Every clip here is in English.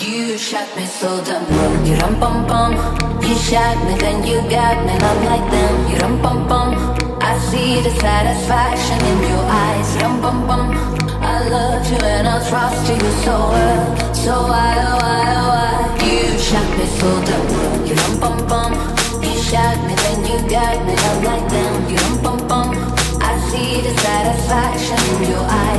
You shot me so dumb. You rum bum bum. You shot me, then you got me. Not like them. You rum bum bum. I see the satisfaction in your eyes. Rum bum bum. I love you and I trust you so well. So why, oh, why, oh, why? You shot me so dumb. You rum bum bum. You shot me, then you got me. Not like them. You rum bum bum. I see the satisfaction in your eyes.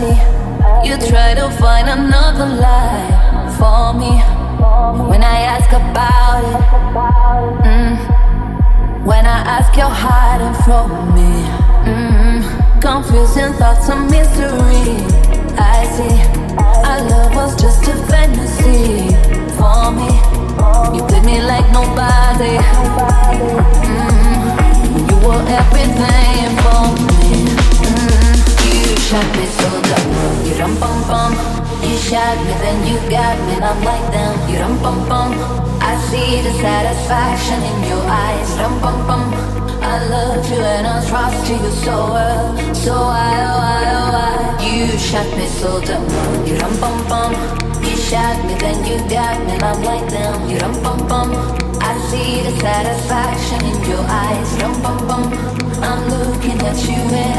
See you try to find another lie for me. When I ask about it, mm, when I ask you're hiding from me, mm, confusing thoughts and mystery. I see shot me so dumb. You rum bum bum. You shot me, then you got me. Not like them. You rum bum bum. I see the satisfaction in your eyes. Rum bum bum. I love you and I trust you so well. So why, oh, why, oh, why? You shot me so dumb. You rum bum bum. You shot me, then you got me. Not like them. You rum bum bum. I see the satisfaction in your eyes. Rum bum bum. I'm looking at you and